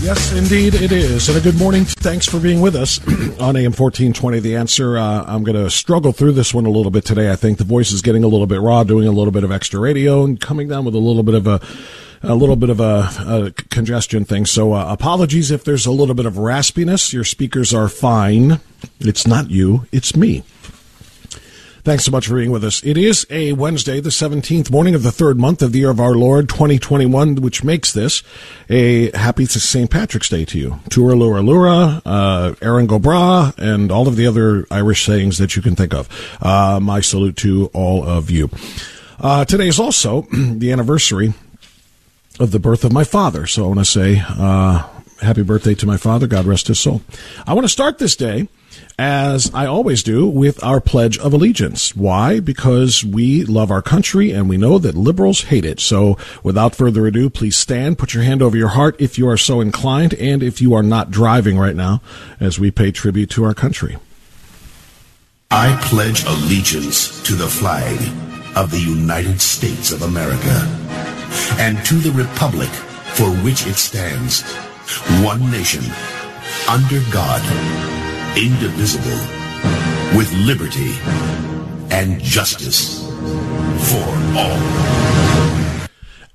Yes, indeed it is. And a good morning. Thanks for being with us on AM 1420. The answer, uh, I'm going to struggle through this one a little bit today. I think the voice is getting a little bit raw, doing a little bit of extra radio and coming down with a little bit of a a little bit of a, a congestion thing. So uh, apologies if there's a little bit of raspiness. Your speakers are fine. It's not you, it's me. Thanks so much for being with us. It is a Wednesday, the 17th morning of the third month of the year of our Lord 2021, which makes this a happy St. Patrick's Day to you. Tura Lura Lura, uh, Erin go Bragh, and all of the other Irish sayings that you can think of. Uh, my salute to all of you. Uh, today is also the anniversary of the birth of my father. So I want to say, uh, happy birthday to my father. God rest his soul. I want to start this day as I always do, with our Pledge of Allegiance. Why? Because we love our country and we know that liberals hate it. So without further ado, please stand, put your hand over your heart if you are so inclined, and if you are not driving right now, as we pay tribute to our country. I pledge allegiance to the flag of the United States of America and to the republic for which it stands, one nation, under God, indivisible, with liberty and justice for all.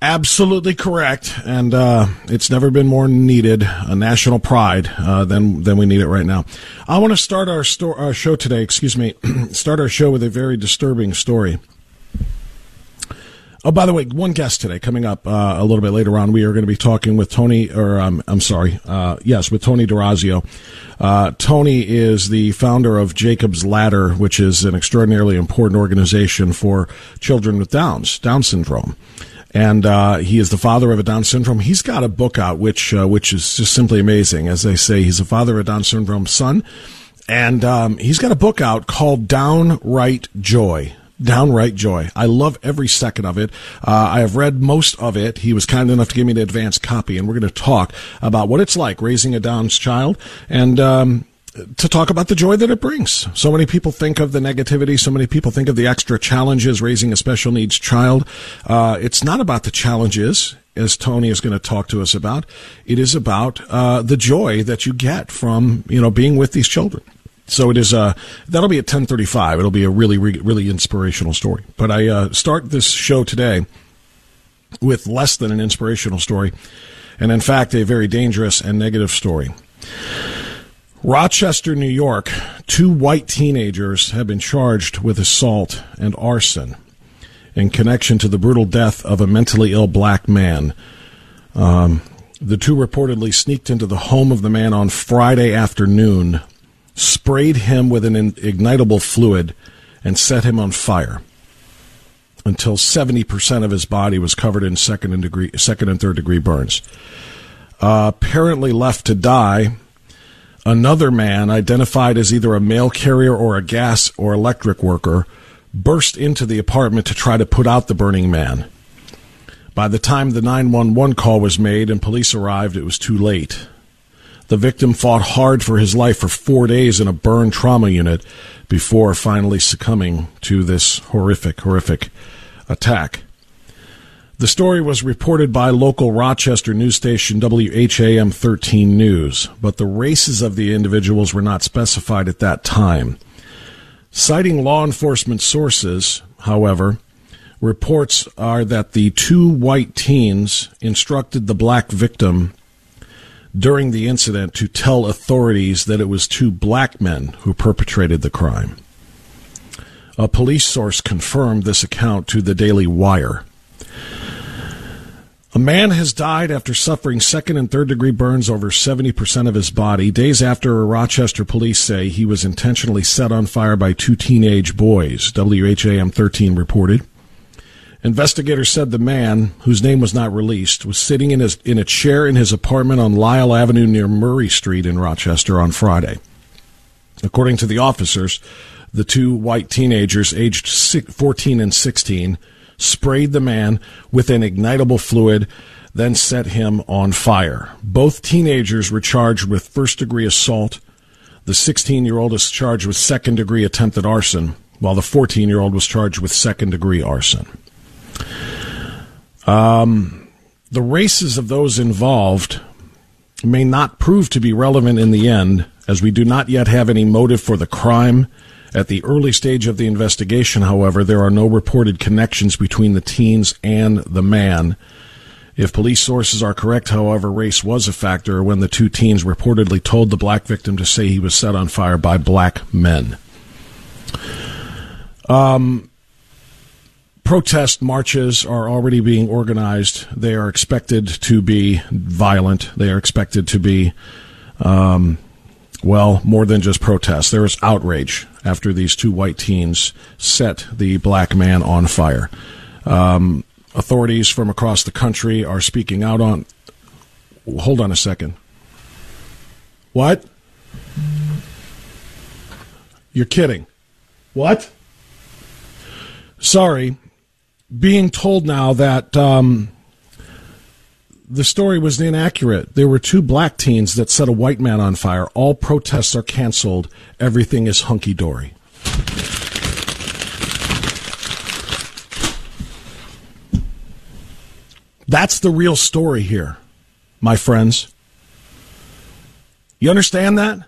Absolutely correct, and uh, it's never been more needed a national pride uh, than than we need it right now. I want to start our, sto- our show today. Excuse me, start our show with a very disturbing story. Oh, by the way, one guest today coming up uh, a little bit later on. We are going to be talking with Tony, or um, I'm sorry, uh, yes, with Tony D'Orazio. Uh, Tony is the founder of Jacob's Ladder, which is an extraordinarily important organization for children with Downs, Down syndrome. And uh, he is the father of a Down syndrome. He's got a book out, which uh, which is just simply amazing. As they say, he's a father of a Down syndrome son, and um, he's got a book out called Downright Joy downright joy. I love every second of it. Uh, I have read most of it. He was kind enough to give me an advance copy, and we're going to talk about what it's like raising a Down's child and. Um, to talk about the joy that it brings. So many people think of the negativity. So many people think of the extra challenges raising a special needs child. Uh, it's not about the challenges, as Tony is going to talk to us about. It is about uh, the joy that you get from you know being with these children. So it is. Uh, that'll be at ten thirty five. It'll be a really, really inspirational story. But I uh, start this show today with less than an inspirational story, and in fact, a very dangerous and negative story. Rochester, New York, two white teenagers have been charged with assault and arson in connection to the brutal death of a mentally ill black man. Um, the two reportedly sneaked into the home of the man on Friday afternoon sprayed him with an ignitable fluid, and set him on fire until 70% of his body was covered in second and, degree, second and third degree burns. Uh, apparently left to die, another man, identified as either a mail carrier or a gas or electric worker, burst into the apartment to try to put out the burning man. By the time the 911 call was made and police arrived, it was too late. The victim fought hard for his life for four days in a burn trauma unit before finally succumbing to this horrific, horrific attack. The story was reported by local Rochester news station WHAM 13 News, but the races of the individuals were not specified at that time. Citing law enforcement sources, however, reports are that the two white teens instructed the black victim during the incident to tell authorities that it was two black men who perpetrated the crime. A police source confirmed this account to the Daily Wire. A man has died after suffering second and third degree burns over 70% of his body. Days after Rochester police say he was intentionally set on fire by two teenage boys, WHAM 13 reported. Investigators said the man, whose name was not released, was sitting in, his, in a chair in his apartment on Lyle Avenue near Murray Street in Rochester on Friday. According to the officers, the two white teenagers, aged 14 and 16, sprayed the man with an ignitable fluid, then set him on fire. Both teenagers were charged with first degree assault. The 16 year old is charged with second degree attempted arson, while the 14 year old was charged with second degree arson. Um, the races of those involved may not prove to be relevant in the end, as we do not yet have any motive for the crime at the early stage of the investigation, however, there are no reported connections between the teens and the man. If police sources are correct, however, race was a factor when the two teens reportedly told the black victim to say he was set on fire by black men. Um, protest marches are already being organized. They are expected to be violent. They are expected to be um, well, more than just protests. There is outrage after these two white teens set the black man on fire. Um, authorities from across the country are speaking out on. Hold on a second. What? You're kidding. What? Sorry. Being told now that um, the story was inaccurate. There were two black teens that set a white man on fire. All protests are canceled. Everything is hunky dory. That's the real story here, my friends. You understand that?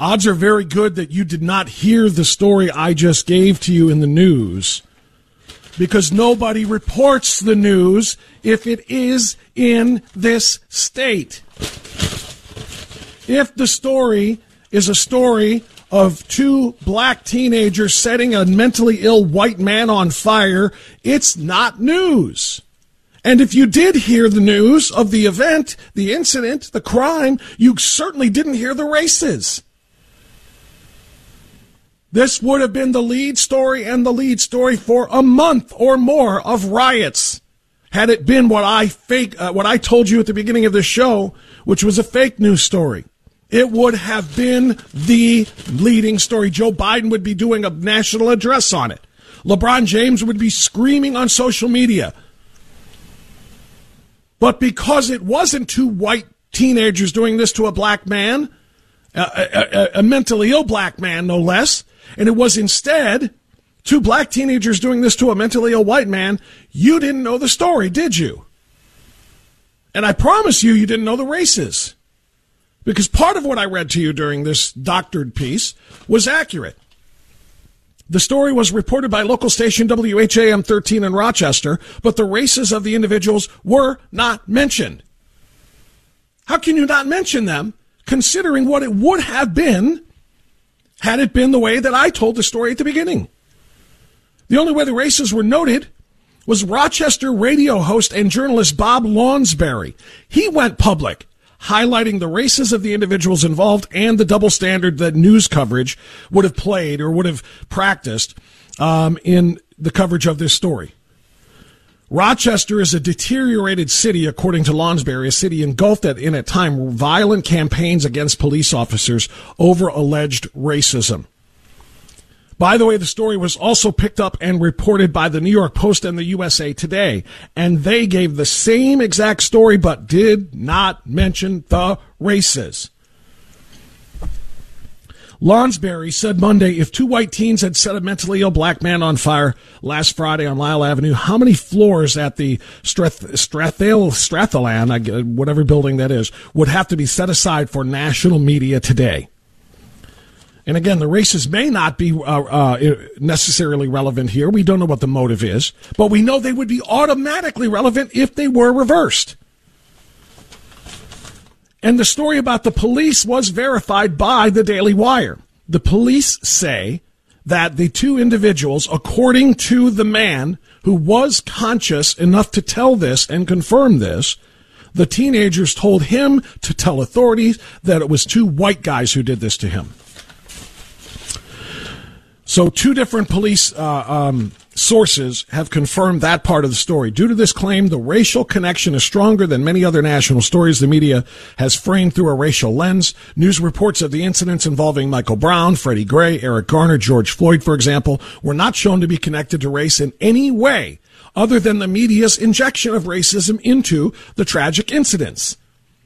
Odds are very good that you did not hear the story I just gave to you in the news because nobody reports the news if it is in this state. If the story is a story of two black teenagers setting a mentally ill white man on fire, it's not news. And if you did hear the news of the event, the incident, the crime, you certainly didn't hear the races. This would have been the lead story and the lead story for a month or more of riots. Had it been what I fake, uh, what I told you at the beginning of the show, which was a fake news story, it would have been the leading story. Joe Biden would be doing a national address on it. LeBron James would be screaming on social media. But because it wasn't two white teenagers doing this to a black man, a, a, a, mentally ill black man, no less, and it was instead two black teenagers doing this to a mentally ill white man, you didn't know the story, did you? And I promise you, you didn't know the races. Because part of what I read to you during this doctored piece was accurate. The story was reported by local station WHAM 13 in Rochester, but the races of the individuals were not mentioned. How can you not mention them, considering what it would have been had it been the way that I told the story at the beginning. The only way the races were noted was Rochester radio host and journalist Bob Lonsberry. He went public, highlighting the races of the individuals involved and the double standard that news coverage would have played or would have practiced um, in the coverage of this story. Rochester is a deteriorated city, according to Lonsberry, a city engulfed at, in at time violent campaigns against police officers over alleged racism. By the way, the story was also picked up and reported by the New York Post and the USA Today, and they gave the same exact story but did not mention the races. Lonsberry said Monday if two white teens had set a mentally ill black man on fire last Friday on Lyle Avenue, how many floors at the Strath- Strathallan, whatever building that is, would have to be set aside for national media today? And again, the races may not be uh, uh, necessarily relevant here. We don't know what the motive is, but we know they would be automatically relevant if they were reversed. And the story about the police was verified by the Daily Wire. The police say that the two individuals, according to the man who was conscious enough to tell this and confirm this, the teenagers told him to tell authorities that it was two white guys who did this to him. So, two different police uh, um, sources have confirmed that part of the story. Due to this claim, the racial connection is stronger than many other national stories the media has framed through a racial lens. News reports of the incidents involving Michael Brown, Freddie Gray, Eric Garner, George Floyd, for example, were not shown to be connected to race in any way other than the media's injection of racism into the tragic incidents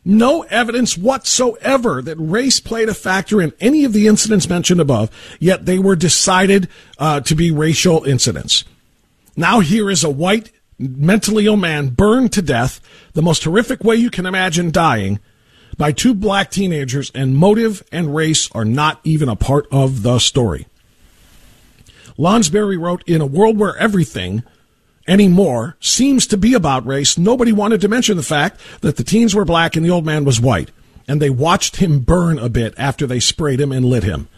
no evidence whatsoever that race played a factor in any of the incidents mentioned above, yet they were decided uh, to be racial incidents. Now here is a white, mentally ill man burned to death, the most horrific way you can imagine dying, by two black teenagers, and motive and race are not even a part of the story. Lonsberry wrote, In a world where everything anymore seems to be about race. Nobody wanted to mention the fact that the teens were black and the old man was white. And they watched him burn a bit after they sprayed him and lit him,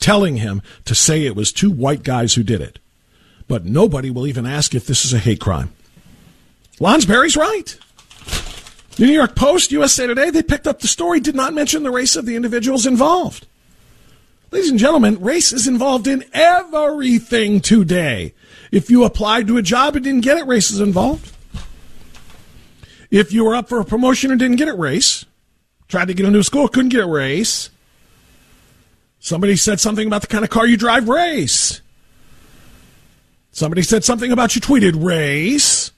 telling him to say it was two white guys who did it. But nobody will even ask if this is a hate crime. Lonsberry's right. The New York Post, USA Today, they picked up the story, did not mention the race of the individuals involved. Ladies and gentlemen, race is involved in everything today. If you applied to a job and didn't get it, race is involved. If you were up for a promotion and didn't get it, race. Tried to get into a school, couldn't get it, race. Somebody said something about the kind of car you drive, race. Somebody said something about you tweeted, race.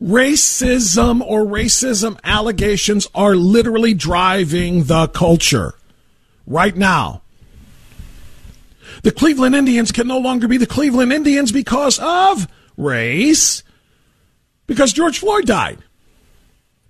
Racism or racism allegations are literally driving the culture right now. The Cleveland Indians can no longer be the Cleveland Indians because of race, because George Floyd died.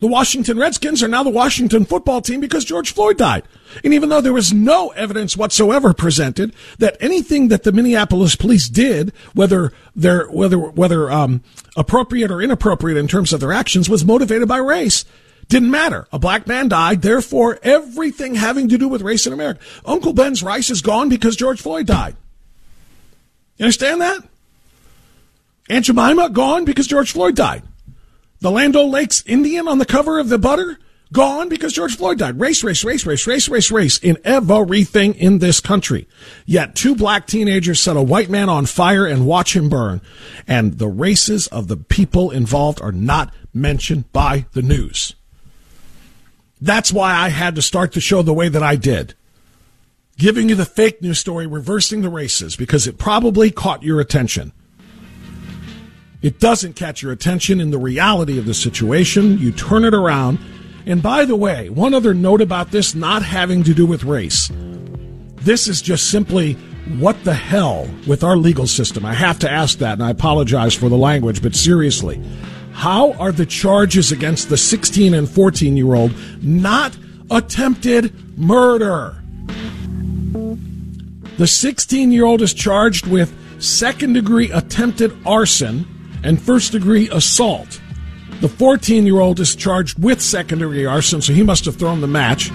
The Washington Redskins are now the Washington football team because George Floyd died. And even though there was no evidence whatsoever presented that anything that the Minneapolis police did, whether they're, whether, whether, um, appropriate or inappropriate in terms of their actions was motivated by race, didn't matter. A black man died. Therefore, everything having to do with race in America. Uncle Ben's rice is gone because George Floyd died. You understand that? Aunt Jemima gone because George Floyd died. The Land Lakes Indian on the cover of the butter gone because George Floyd died. Race, race, race, race, race, race, race in everything in this country. Yet two black teenagers set a white man on fire and watch him burn. And the races of the people involved are not mentioned by the news. That's why I had to start the show the way that I did. Giving you the fake news story, reversing the races, because it probably caught your attention. It doesn't catch your attention in the reality of the situation. You turn it around. And by the way, one other note about this not having to do with race. This is just simply what the hell with our legal system? I have to ask that, and I apologize for the language, but seriously. How are the charges against the 16 and 14 year old not attempted murder? The 16 year old is charged with second degree attempted arson and first degree assault. The 14 year old is charged with second degree arson, so he must have thrown the match,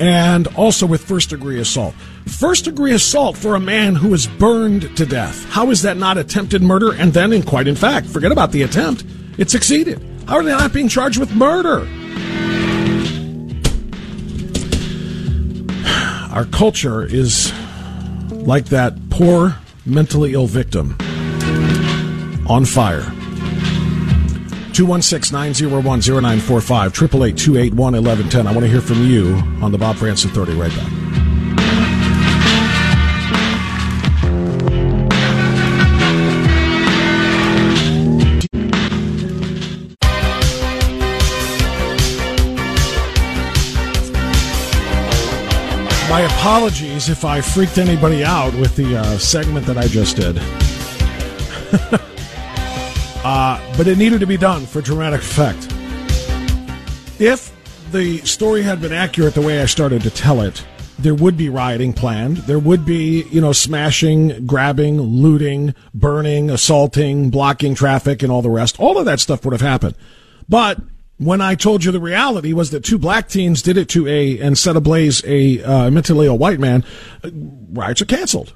and also with first degree assault. First degree assault for a man who was burned to death. How is that not attempted murder? And then, in quite in fact, forget about the attempt, it succeeded. How are they not being charged with murder? Our culture is like that poor mentally ill victim on fire. 216 901 0945 888 281 1110. I want to hear from you on the Bob Frantz Authority right back. Apologies if I freaked anybody out with the uh, segment that I just did. uh, but it needed to be done for dramatic effect. If the story had been accurate the way I started to tell it, there would be rioting planned. There would be, you know, smashing, grabbing, looting, burning, assaulting, blocking traffic, and all the rest. All of that stuff would have happened. But when I told you the reality was that two black teens did it to a and set ablaze a uh, mentally ill white man, uh, riots are canceled.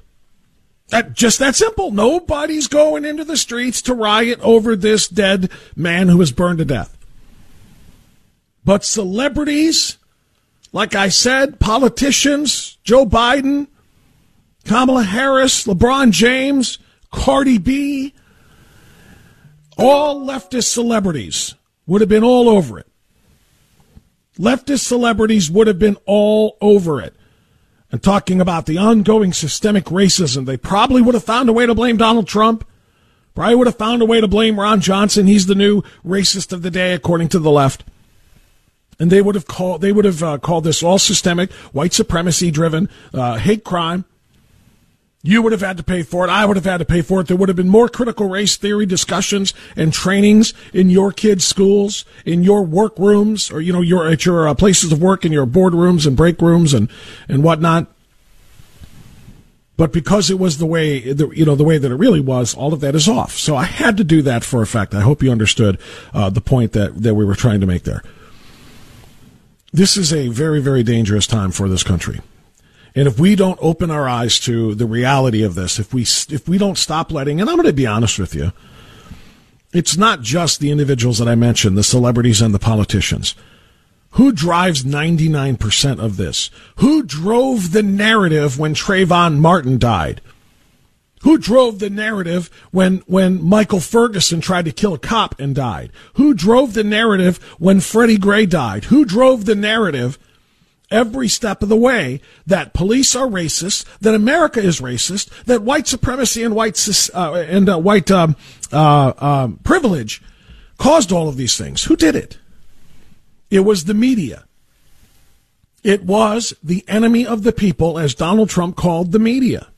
That, just that simple. Nobody's going into the streets to riot over this dead man who was burned to death. But celebrities, like I said, politicians, Joe Biden, Kamala Harris, LeBron James, Cardi B, all leftist celebrities would have been all over it. Leftist celebrities would have been all over it. And talking about the ongoing systemic racism, they probably would have found a way to blame Donald Trump. Probably would have found a way to blame Ron Johnson. He's the new racist of the day, according to the left. And they would have called they would have uh, called this all systemic, white supremacy driven, uh, hate crime. You would have had to pay for it. I would have had to pay for it. There would have been more critical race theory discussions and trainings in your kids' schools, in your workrooms, or you know, your at your uh, places of work, in your boardrooms and break rooms and and whatnot. But because it was the way, the, you know, the way that it really was, all of that is off. So I had to do that for effect. I hope you understood uh, the point that that we were trying to make there. This is a very, very dangerous time for this country. And if we don't open our eyes to the reality of this, if we if we don't stop letting, and I'm going to be honest with you, it's not just the individuals that I mentioned, the celebrities and the politicians. Who drives 99% of this? Who drove the narrative when Trayvon Martin died? Who drove the narrative when, when Michael Ferguson tried to kill a cop and died? Who drove the narrative when Freddie Gray died? Who drove the narrative every step of the way that police are racist, that America is racist, that white supremacy and white uh, and uh, white um, uh, um, privilege caused all of these things. Who did it? It was the media. It was the enemy of the people, as Donald Trump called the media.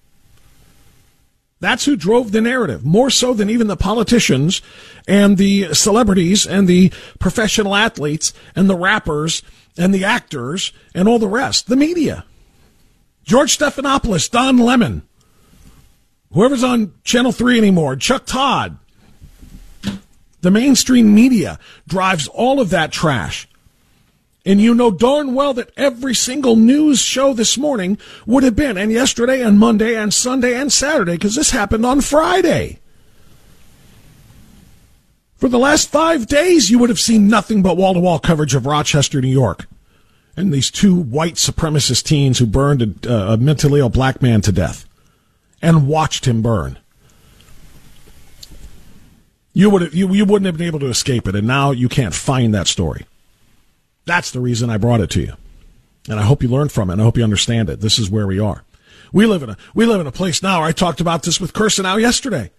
That's who drove the narrative, more so than even the politicians and the celebrities and the professional athletes and the rappers and the actors and all the rest, the media. George Stephanopoulos, Don Lemon, whoever's on Channel 3 anymore, Chuck Todd. The mainstream media drives all of that trash. And you know darn well that every single news show this morning would have been, and yesterday and Monday and Sunday and Saturday, because this happened on Friday. For the last five days, you would have seen nothing but wall to wall coverage of Rochester, New York. And these two white supremacist teens who burned a, uh, a mentally ill black man to death and watched him burn. You, would have, you, you wouldn't have been able to escape it, and now you can't find that story. That's the reason I brought it to you. And I hope you learn from it, and I hope you understand it. This is where we are. We live in a, we live in a place now, I talked about this with Kirsanow yesterday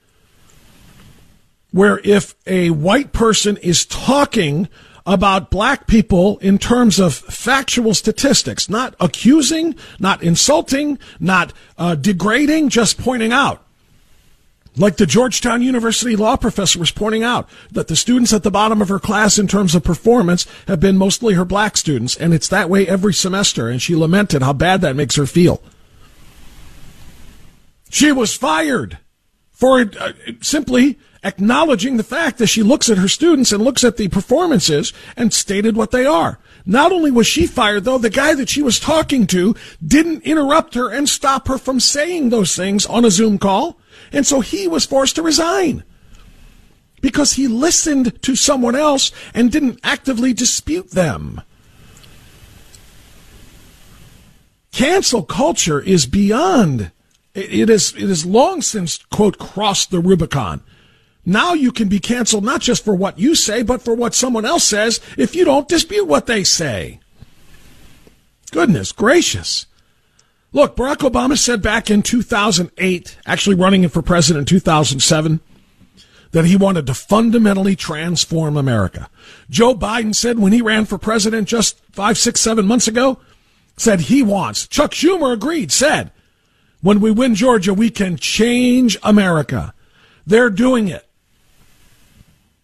where if a white person is talking about black people in terms of factual statistics, not accusing, not insulting, not uh, degrading, just pointing out. Like the Georgetown University law professor was pointing out that the students at the bottom of her class in terms of performance have been mostly her black students, and it's that way every semester, and she lamented how bad that makes her feel. She was fired for uh, simply acknowledging the fact that she looks at her students and looks at the performances and stated what they are. Not only was she fired, though, the guy that she was talking to didn't interrupt her and stop her from saying those things on a Zoom call. And so he was forced to resign because he listened to someone else and didn't actively dispute them. Cancel culture is beyond. It is, it is long since, quote, crossed the Rubicon. Now you can be canceled not just for what you say, but for what someone else says if you don't dispute what they say. Goodness gracious. Look, Barack Obama said back in 2008, actually running for president in 2007, that he wanted to fundamentally transform America. Joe Biden said when he ran for president just five, six, seven months ago said he wants. Chuck Schumer agreed, said, when we win Georgia, we can change America. They're doing it.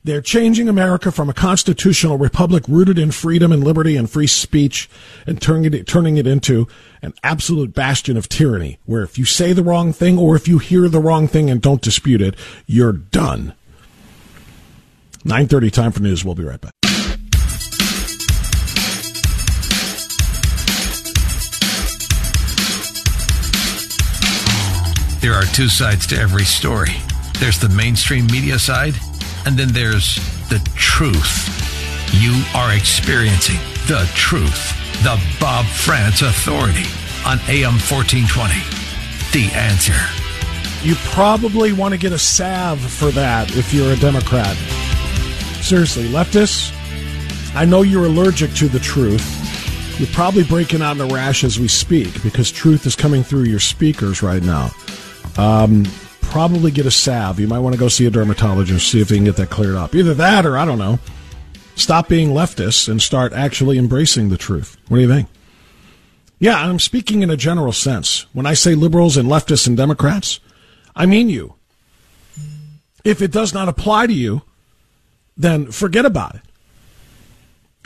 They're changing America from a constitutional republic rooted in freedom and liberty and free speech and turning it, turning it into an absolute bastion of tyranny where if you say the wrong thing or if you hear the wrong thing and don't dispute it, you're done. 9:30 time for news. We'll be right back. There are two sides to every story. There's the mainstream media side, and then there's the truth. You are experiencing the truth. The Bob Frantz Authority on AM 1420. The answer. You probably want to get a salve for that if you're a Democrat. Seriously, leftists, I know you're allergic to the truth. You're probably breaking out in a rash as we speak because truth is coming through your speakers right now. Um, probably get a salve. You might want to go see a dermatologist, see if they can get that cleared up. Either that or, I don't know, stop being leftists and start actually embracing the truth. What do you think? Yeah, I'm speaking in a general sense. When I say liberals and leftists and Democrats, I mean you. If it does not apply to you, then forget about it.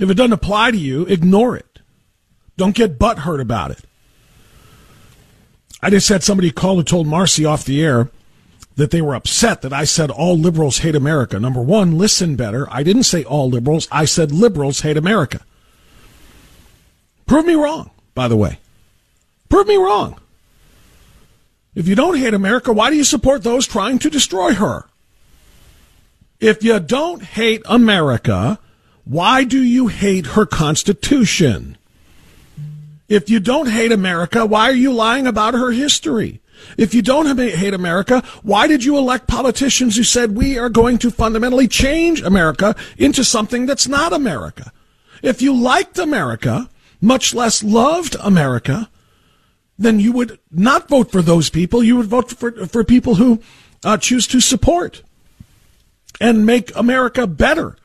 If it doesn't apply to you, ignore it. Don't get butthurt about it. I just had somebody call who told Marcy off the air that they were upset that I said all liberals hate America. Number one, listen better. I didn't say all liberals. I said liberals hate America. Prove me wrong, by the way. Prove me wrong. If you don't hate America, why do you support those trying to destroy her? If you don't hate America, why do you hate her Constitution? If you don't hate America, why are you lying about her history? If you don't hate America, why did you elect politicians who said we are going to fundamentally change America into something that's not America? If you liked America, much less loved America, then you would not vote for those people. You would vote for, for people who uh, choose to support and make America better.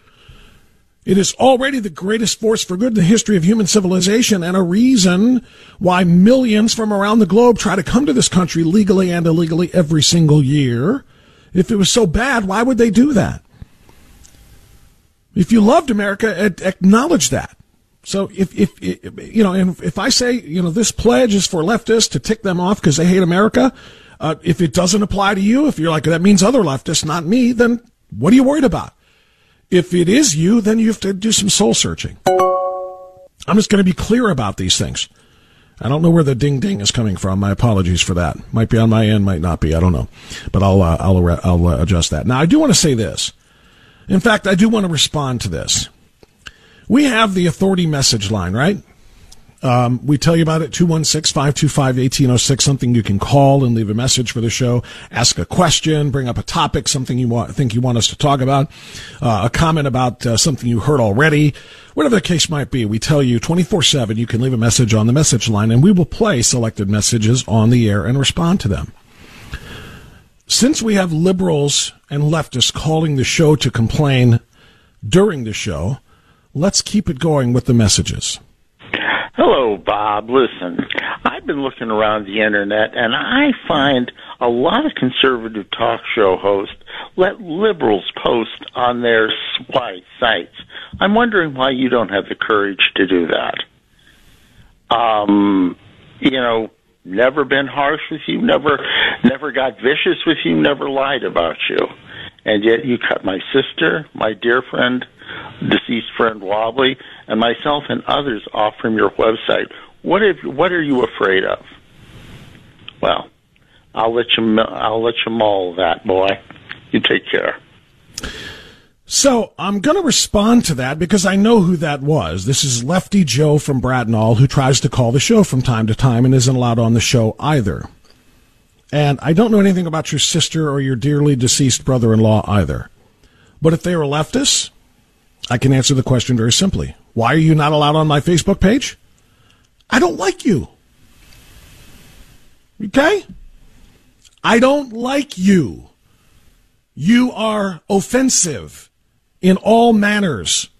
It is already the greatest force for good in the history of human civilization and a reason why millions from around the globe try to come to this country legally and illegally every single year. If it was so bad, why would they do that? If you loved America, acknowledge that. So if, if, if you know, and if I say, you know, this pledge is for leftists to tick them off because they hate America, uh, if it doesn't apply to you, if you're like, that means other leftists, not me, then what are you worried about? If it is you, then you have to do some soul searching. I'm just going to be clear about these things. I don't know where the ding ding is coming from. My apologies for that. Might be on my end, might not be. I don't know, but I'll uh, I'll I'll uh, adjust that. Now I do want to say this. In fact, I do want to respond to this. We have the authority message line, right? Um, we tell you about it 216 525 1806, something you can call and leave a message for the show, ask a question, bring up a topic, something you want, think you want us to talk about, uh, a comment about uh, something you heard already, whatever the case might be. We tell you 24 7, you can leave a message on the message line and we will play selected messages on the air and respond to them. Since we have liberals and leftists calling the show to complain during the show, let's keep it going with the messages. Hello, Bob. Listen, I've been looking around the internet and I find a lot of conservative talk show hosts let liberals post on their sites. I'm wondering why you don't have the courage to do that. Um, you know, never been harsh with you, never, never got vicious with you, never lied about you. And yet you cut my sister, my dear friend, deceased friend Wobbly, and myself and others off from your website. What if, what are you afraid of? Well, I'll let you I'll let you maul that boy. You take care. So I'm going to respond to that because I know who that was. This is Lefty Joe from Bratenahl who tries to call the show from time to time and isn't allowed on the show either. And I don't know anything about your sister or your dearly deceased brother-in-law either. But if they were leftists, I can answer the question very simply. Why are you not allowed on my Facebook page? I don't like you. Okay? I don't like you. You are offensive in all manners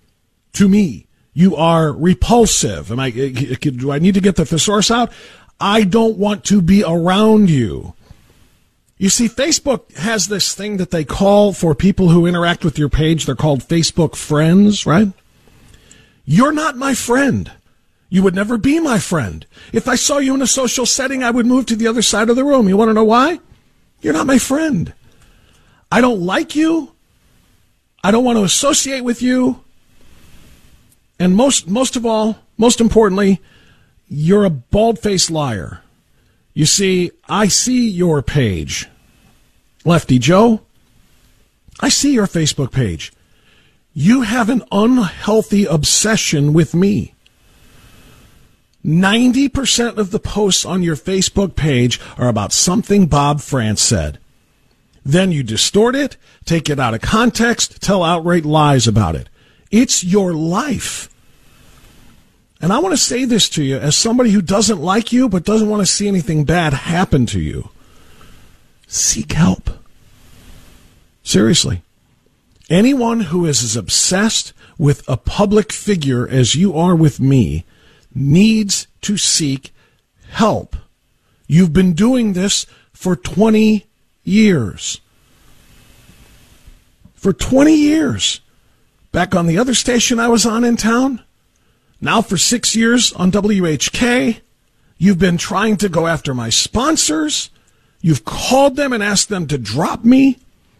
to me You are repulsive. Am I, uh, uh, do I need to get the thesaurus out? I don't want to be around you. You see, Facebook has this thing that they call for people who interact with your page, they're called Facebook friends, right? You're not my friend. You would never be my friend. If I saw you in a social setting, I would move to the other side of the room. You want to know why? You're not my friend. I don't like you. I don't want to associate with you. And most, most of all, most importantly, you're a bald faced liar. You see, I see your page. Lefty Joe, I see your Facebook page. You have an unhealthy obsession with me. 90% of the posts on your Facebook page are about something Bob Frantz said. Then you distort it, take it out of context, tell outright lies about it. It's your life. And I want to say this to you as somebody who doesn't like you but doesn't want to see anything bad happen to you. Seek help. Seriously. Anyone who is as obsessed with a public figure as you are with me needs to seek help. You've been doing this for 20 years. For 20 years. Back on the other station I was on in town, now for six years on WHK, you've been trying to go after my sponsors. You've called them and asked them to drop me.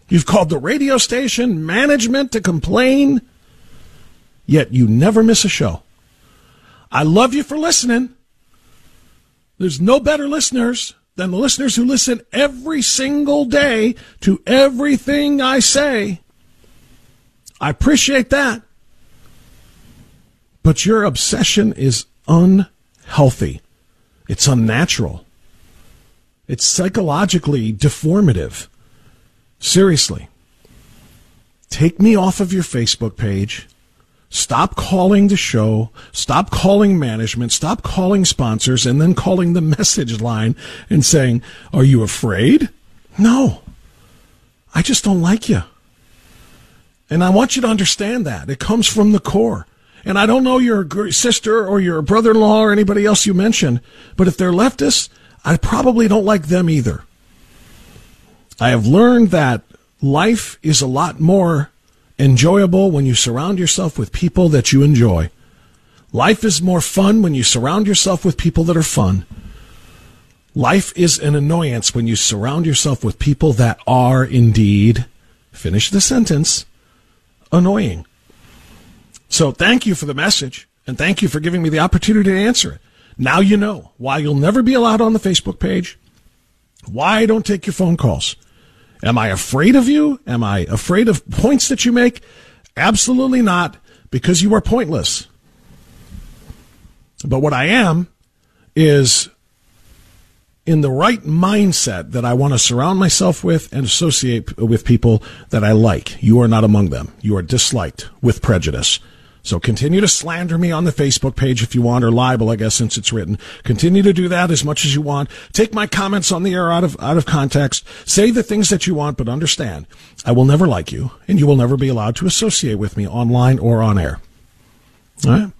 You've called the radio station management to complain. Yet you never miss a show. I love you for listening. There's no better listeners than the listeners who listen every single day to everything I say. I appreciate that. But your obsession is unhealthy. It's unnatural. It's psychologically deformative. Seriously. Take me off of your Facebook page. Stop calling the show. Stop calling management. Stop calling sponsors and then calling the message line and saying, Are you afraid? No. I just don't like you. And I want you to understand that. It comes from the core. And I don't know your sister or your brother in law or anybody else you mentioned, but if they're leftists, I probably don't like them either. I have learned that life is a lot more enjoyable when you surround yourself with people that you enjoy. Life is more fun when you surround yourself with people that are fun. Life is an annoyance when you surround yourself with people that are indeed, finish the sentence, annoying. So thank you for the message and thank you for giving me the opportunity to answer it. Now you know why you'll never be allowed on the Facebook page, why I don't take your phone calls. Am I afraid of you? Am I afraid of points that you make? Absolutely not, because you are pointless. But what I am is in the right mindset that I want to surround myself with and associate with people that I like. You are not among them. You are disliked with prejudice. So continue to slander me on the Facebook page if you want, or libel, I guess, since it's written. Continue to do that as much as you want. Take my comments on the air out of, out of context. Say the things that you want, but understand, I will never like you, and you will never be allowed to associate with me online or on air. All right?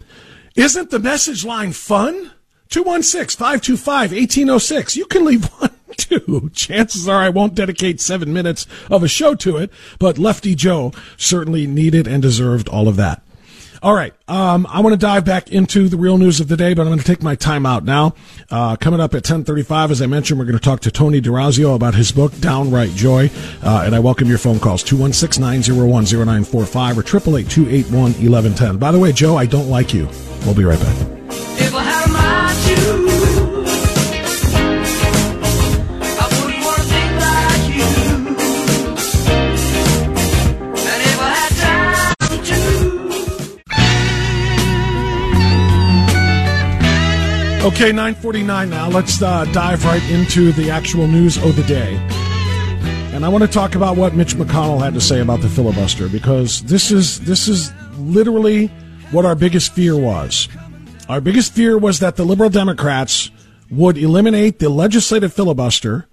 Isn't the message line fun? 216-525-1806. You can leave one too. Chances are I won't dedicate seven minutes of a show to it, but Lefty Joe certainly needed and deserved all of that. All right. Um, I want to dive back into the real news of the day, but I'm going to take my time out now. Uh, coming up at 1035, as I mentioned, we're going to talk to Tony D'Orazio about his book, Downright Joy. Uh, and I welcome your phone calls, 216-901-0945 or 888 By the way, Joe, I don't like you. We'll be right back. Okay, 949 now. Let's uh, dive right into the actual news of the day. And I want to talk about what Mitch McConnell had to say about the filibuster because this is this is literally what our biggest fear was. Our biggest fear was that the liberal Democrats would eliminate the legislative filibuster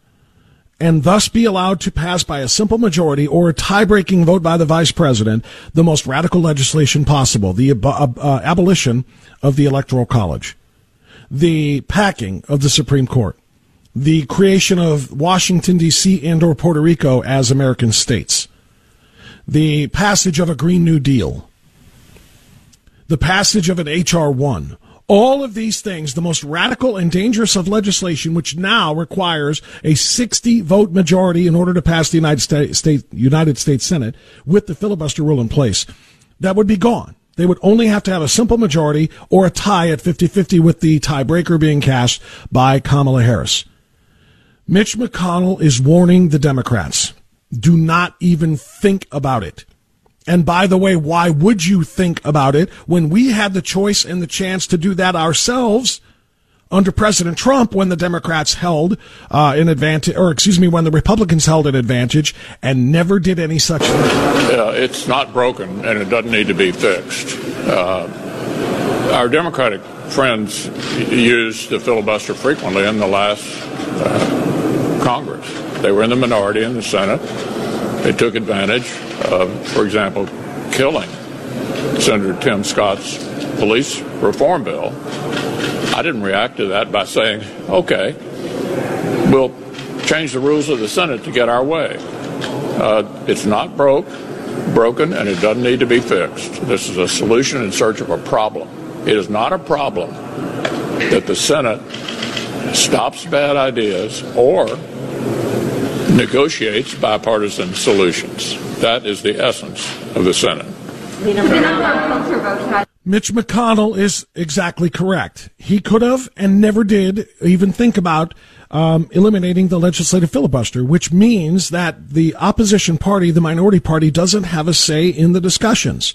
and thus be allowed to pass by a simple majority or a tie-breaking vote by the vice president the most radical legislation possible, the ab- uh, abolition of the electoral college, the packing of the Supreme Court, the creation of Washington D.C. and or Puerto Rico as American states, the passage of a Green New Deal, the passage of an H.R. 1, all of these things, the most radical and dangerous of legislation, which now requires a 60 vote majority in order to pass the United States, United States Senate with the filibuster rule in place, that would be gone. They would only have to have a simple majority or a tie at 50-50 with the tiebreaker being cast by Kamala Harris. Mitch McConnell is warning the Democrats. Do not even think about it. And by the way, why would you think about it when we had the choice and the chance to do that ourselves under President Trump when the Democrats held uh, an advantage, or excuse me, when the Republicans held an advantage and never did any such thing? It's not broken and it doesn't need to be fixed. Uh, our Democratic friends used the filibuster frequently in the last uh, Congress. They were in the minority in the Senate. They took advantage of, for example, killing Senator Tim Scott's police reform bill. I didn't react to that by saying, okay, we'll change the rules of the Senate to get our way. Uh, it's not broke, broken, and it doesn't need to be fixed. This is a solution in search of a problem. It is not a problem that the Senate stops bad ideas or negotiates bipartisan solutions. That is the essence of the Senate. Mitch McConnell is exactly correct. He could have and never did even think about um, eliminating the legislative filibuster, which means that the opposition party, the minority party, doesn't have a say in the discussions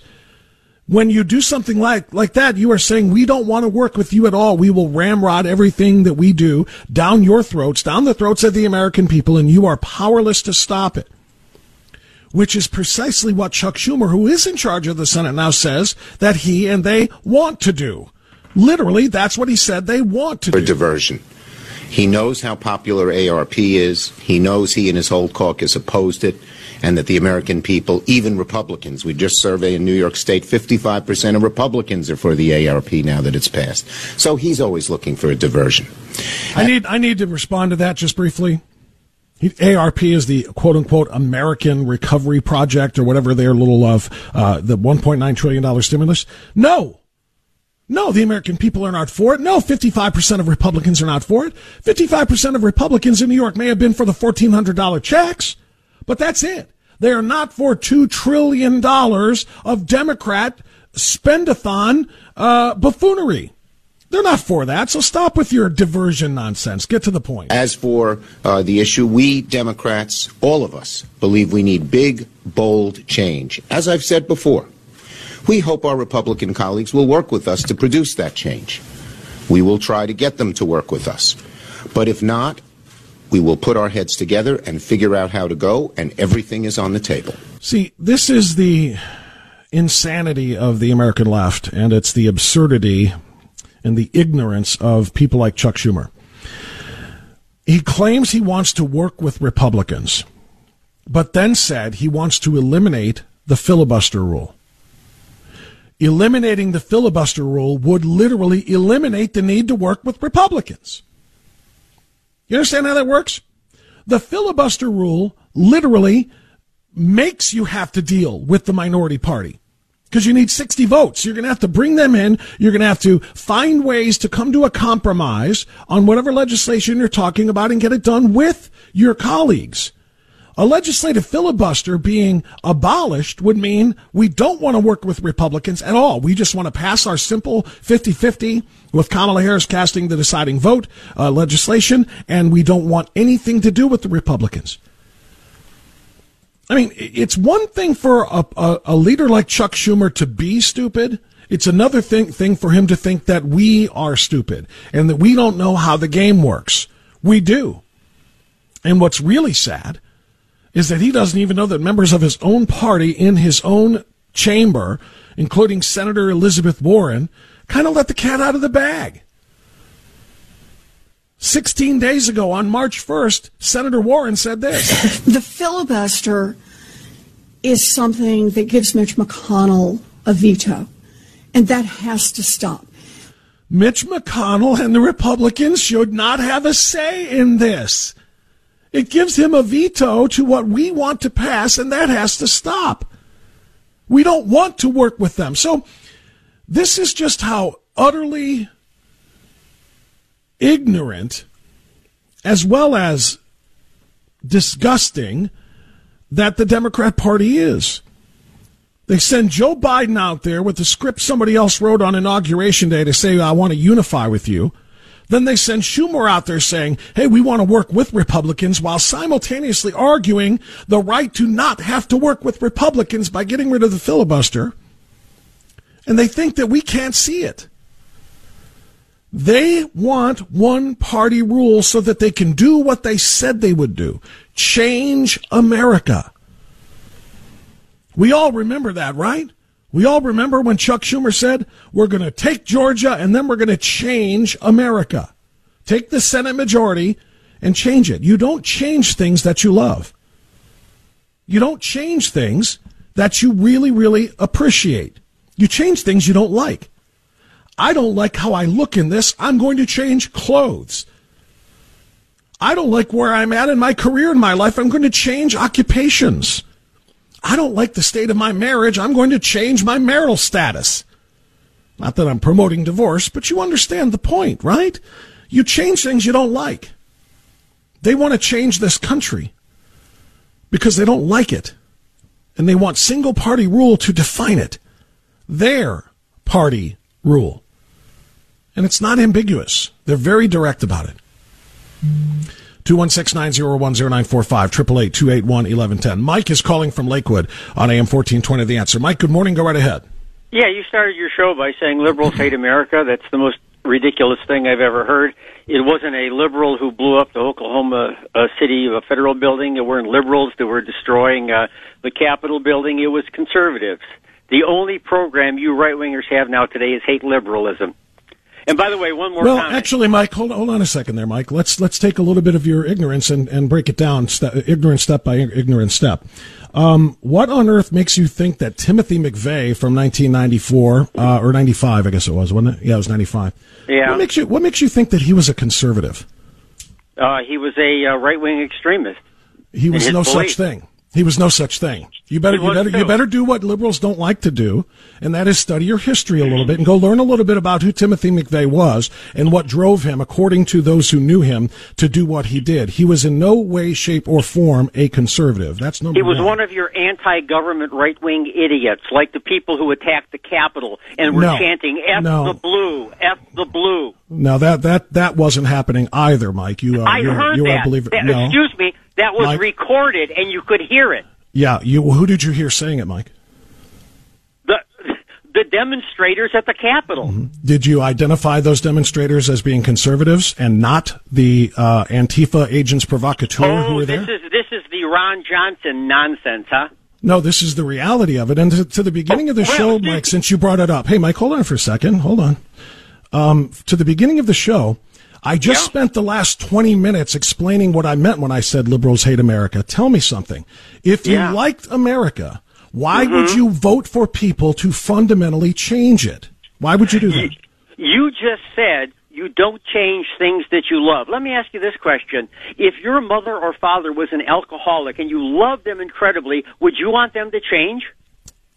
when you do something like like that, you are saying we don't want to work with you at all. We will ramrod everything that we do down your throats, down the throats of the American people, and you are powerless to stop it. Which is precisely what Chuck Schumer, who is in charge of the Senate now, says that he and they want to do. Literally, that's what he said they want to For do. diversion. He knows how popular ARP is. He knows he and his whole caucus opposed it and that the American people, even Republicans, we just surveyed in New York State, 55% of Republicans are for the ARP now that it's passed. So he's always looking for a diversion. I need I need to respond to that just briefly. ARP is the quote unquote American Recovery Project or whatever their little of uh, the 1.9 trillion dollar stimulus. No, no, the American people are not for it. No, 55% of Republicans are not for it. 55% of Republicans in New York may have been for the $1,400 checks. But that's it. They are not for $2 trillion of Democrat spendathon uh, buffoonery. They're not for that, so stop with your diversion nonsense. Get to the point. As for uh, the issue, we Democrats, all of us, believe we need big, bold change. As I've said before, we hope our Republican colleagues will work with us to produce that change. We will try to get them to work with us. But if not, we will put our heads together and figure out how to go, and everything is on the table. See, this is the insanity of the American left, and it's the absurdity and the ignorance of people like Chuck Schumer. He claims he wants to work with Republicans, but then said he wants to eliminate the filibuster rule. Eliminating the filibuster rule would literally eliminate the need to work with Republicans. You understand how that works? The filibuster rule literally makes you have to deal with the minority party because you need 60 votes. You're going to have to bring them in. You're going to have to find ways to come to a compromise on whatever legislation you're talking about and get it done with your colleagues. A legislative filibuster being abolished would mean we don't want to work with Republicans at all. We just want to pass our simple 50-50 with Kamala Harris casting the deciding vote uh, legislation, and we don't want anything to do with the Republicans. I mean, it's one thing for a, a, a leader like Chuck Schumer to be stupid. It's another thing, thing for him to think that we are stupid and that we don't know how the game works. We do. And what's really sad is that he doesn't even know that members of his own party in his own chamber, including Senator Elizabeth Warren, kind of let the cat out of the bag. 16 days ago on March 1st, Senator Warren said this. the filibuster is something that gives Mitch McConnell a veto, and that has to stop. Mitch McConnell and the Republicans should not have a say in this. It gives him a veto to what we want to pass, and that has to stop. We don't want to work with them. So, this is just how utterly ignorant as well as disgusting that the Democrat Party is. They send Joe Biden out there with the script somebody else wrote on Inauguration Day to say, I want to unify with you. Then they send Schumer out there saying, hey, we want to work with Republicans while simultaneously arguing the right to not have to work with Republicans by getting rid of the filibuster. And they think that we can't see it. They want one party rule so that they can do what they said they would do change America. We all remember that, right? We all remember when Chuck Schumer said, we're going to take Georgia and then we're going to change America. Take the Senate majority and change it. You don't change things that you love. You don't change things that you really, really appreciate. You change things you don't like. I don't like how I look in this. I'm going to change clothes. I don't like where I'm at in my career in my life. I'm going to change occupations. I don't like the state of my marriage. I'm going to change my marital status. Not that I'm promoting divorce, but you understand the point, right? You change things you don't like. They want to change this country because they don't like it. And they want single party rule to define it. Their party rule. And it's not ambiguous. They're very direct about it. 216-901-0945, 888 Mike is calling from Lakewood on AM 1420 The Answer. Mike, good morning. Go right ahead. Yeah, you started your show by saying liberals hate America. That's the most ridiculous thing I've ever heard. It wasn't a liberal who blew up the Oklahoma uh, City uh, federal building. It weren't liberals that were destroying uh, the Capitol building. It was conservatives. The only program you right wingers have now today is hate liberalism. And by the way, one more. Well, comment. actually, Mike, hold, hold on a second there, Mike. Let's let's take a little bit of your ignorance and, and break it down, step, ignorant step by ignorant step. Um, what on earth makes you think that Timothy McVeigh from 1994 uh, or 95, I guess it was, wasn't it? Yeah, it was 95. Yeah. What makes you What makes you think that he was a conservative? Uh, he was a uh, right wing extremist. He was no belief. such thing. He was no such thing. You better, you better, too. you better do what liberals don't like to do, and that is study your history a little bit and go learn a little bit about who Timothy McVeigh was and what drove him, according to those who knew him, to do what he did. He was in no way, shape, or form a conservative. That's number. He was one, one of your anti-government right-wing idiots, like the people who attacked the Capitol and were no, chanting "F no. the blue, F the blue." No, that that that wasn't happening either, Mike. You, uh, I you're, heard you're that. a believer. that no. Excuse me, that was Mike, recorded and you could hear it. Yeah, you. Who did you hear saying it, Mike? The the demonstrators at the Capitol. Mm-hmm. Did you identify those demonstrators as being conservatives and not the uh, Antifa agents provocateur oh, who were there? this is this is the Ron Johnson nonsense, huh? No, this is the reality of it. And to, to the beginning of the well, show. Mike, since you brought it up, hey, Mike, hold on for a second. Hold on. Um, to the beginning of the show, I just Yeah. spent the last 20 minutes explaining what I meant when I said liberals hate America. Tell me something. If you Yeah. liked America, why would Mm-hmm. you vote for people to fundamentally change it? Why would you do that? You just said you don't change things that you love. Let me ask you this question. If your mother or father was an alcoholic and you loved them incredibly, would you want them to change?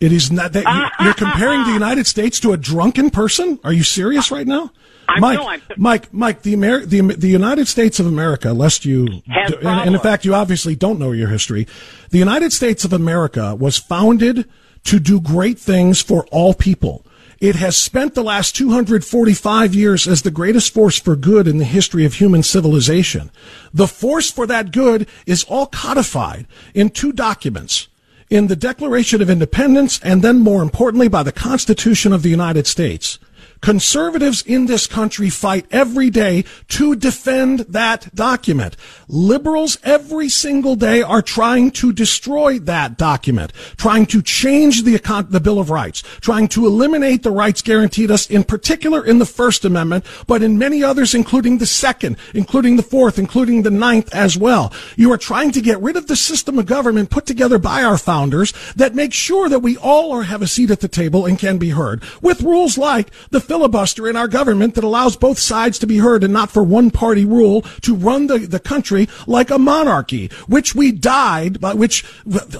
It is not that you're comparing the United States to a drunken person. Are you serious right now, I'm- Mike? no, I'm- Mike, Mike, the Amer- the the United States of America, lest you, and, and in fact, you obviously don't know your history. The United States of America was founded to do great things for all people. It has spent the last 245 years as the greatest force for good in the history of human civilization. The force for that good is all codified in two documents in the Declaration of Independence and then more importantly by the Constitution of the United States. Conservatives in this country fight every day to defend that document. Liberals every single day are trying to destroy that document, trying to change the, the Bill of Rights, trying to eliminate the rights guaranteed us in particular in the First Amendment, but in many others, including the Second, including the Fourth, including the Ninth as well. You are trying to get rid of the system of government put together by our founders that makes sure that we all are, have a seat at the table and can be heard with rules like the filibuster in our government that allows both sides to be heard and not for one party rule to run the, the country like a monarchy, which we died, by which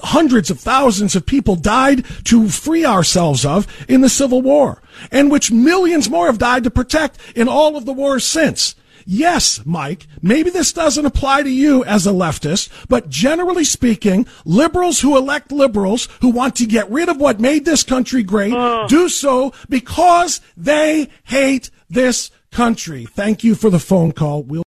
hundreds of thousands of people died to free ourselves of in the Civil War, and which millions more have died to protect in all of the wars since. Yes, Mike, maybe this doesn't apply to you as a leftist, but generally speaking, liberals who elect liberals who want to get rid of what made this country great uh. do so because they hate this country. Thank you for the phone call. We'll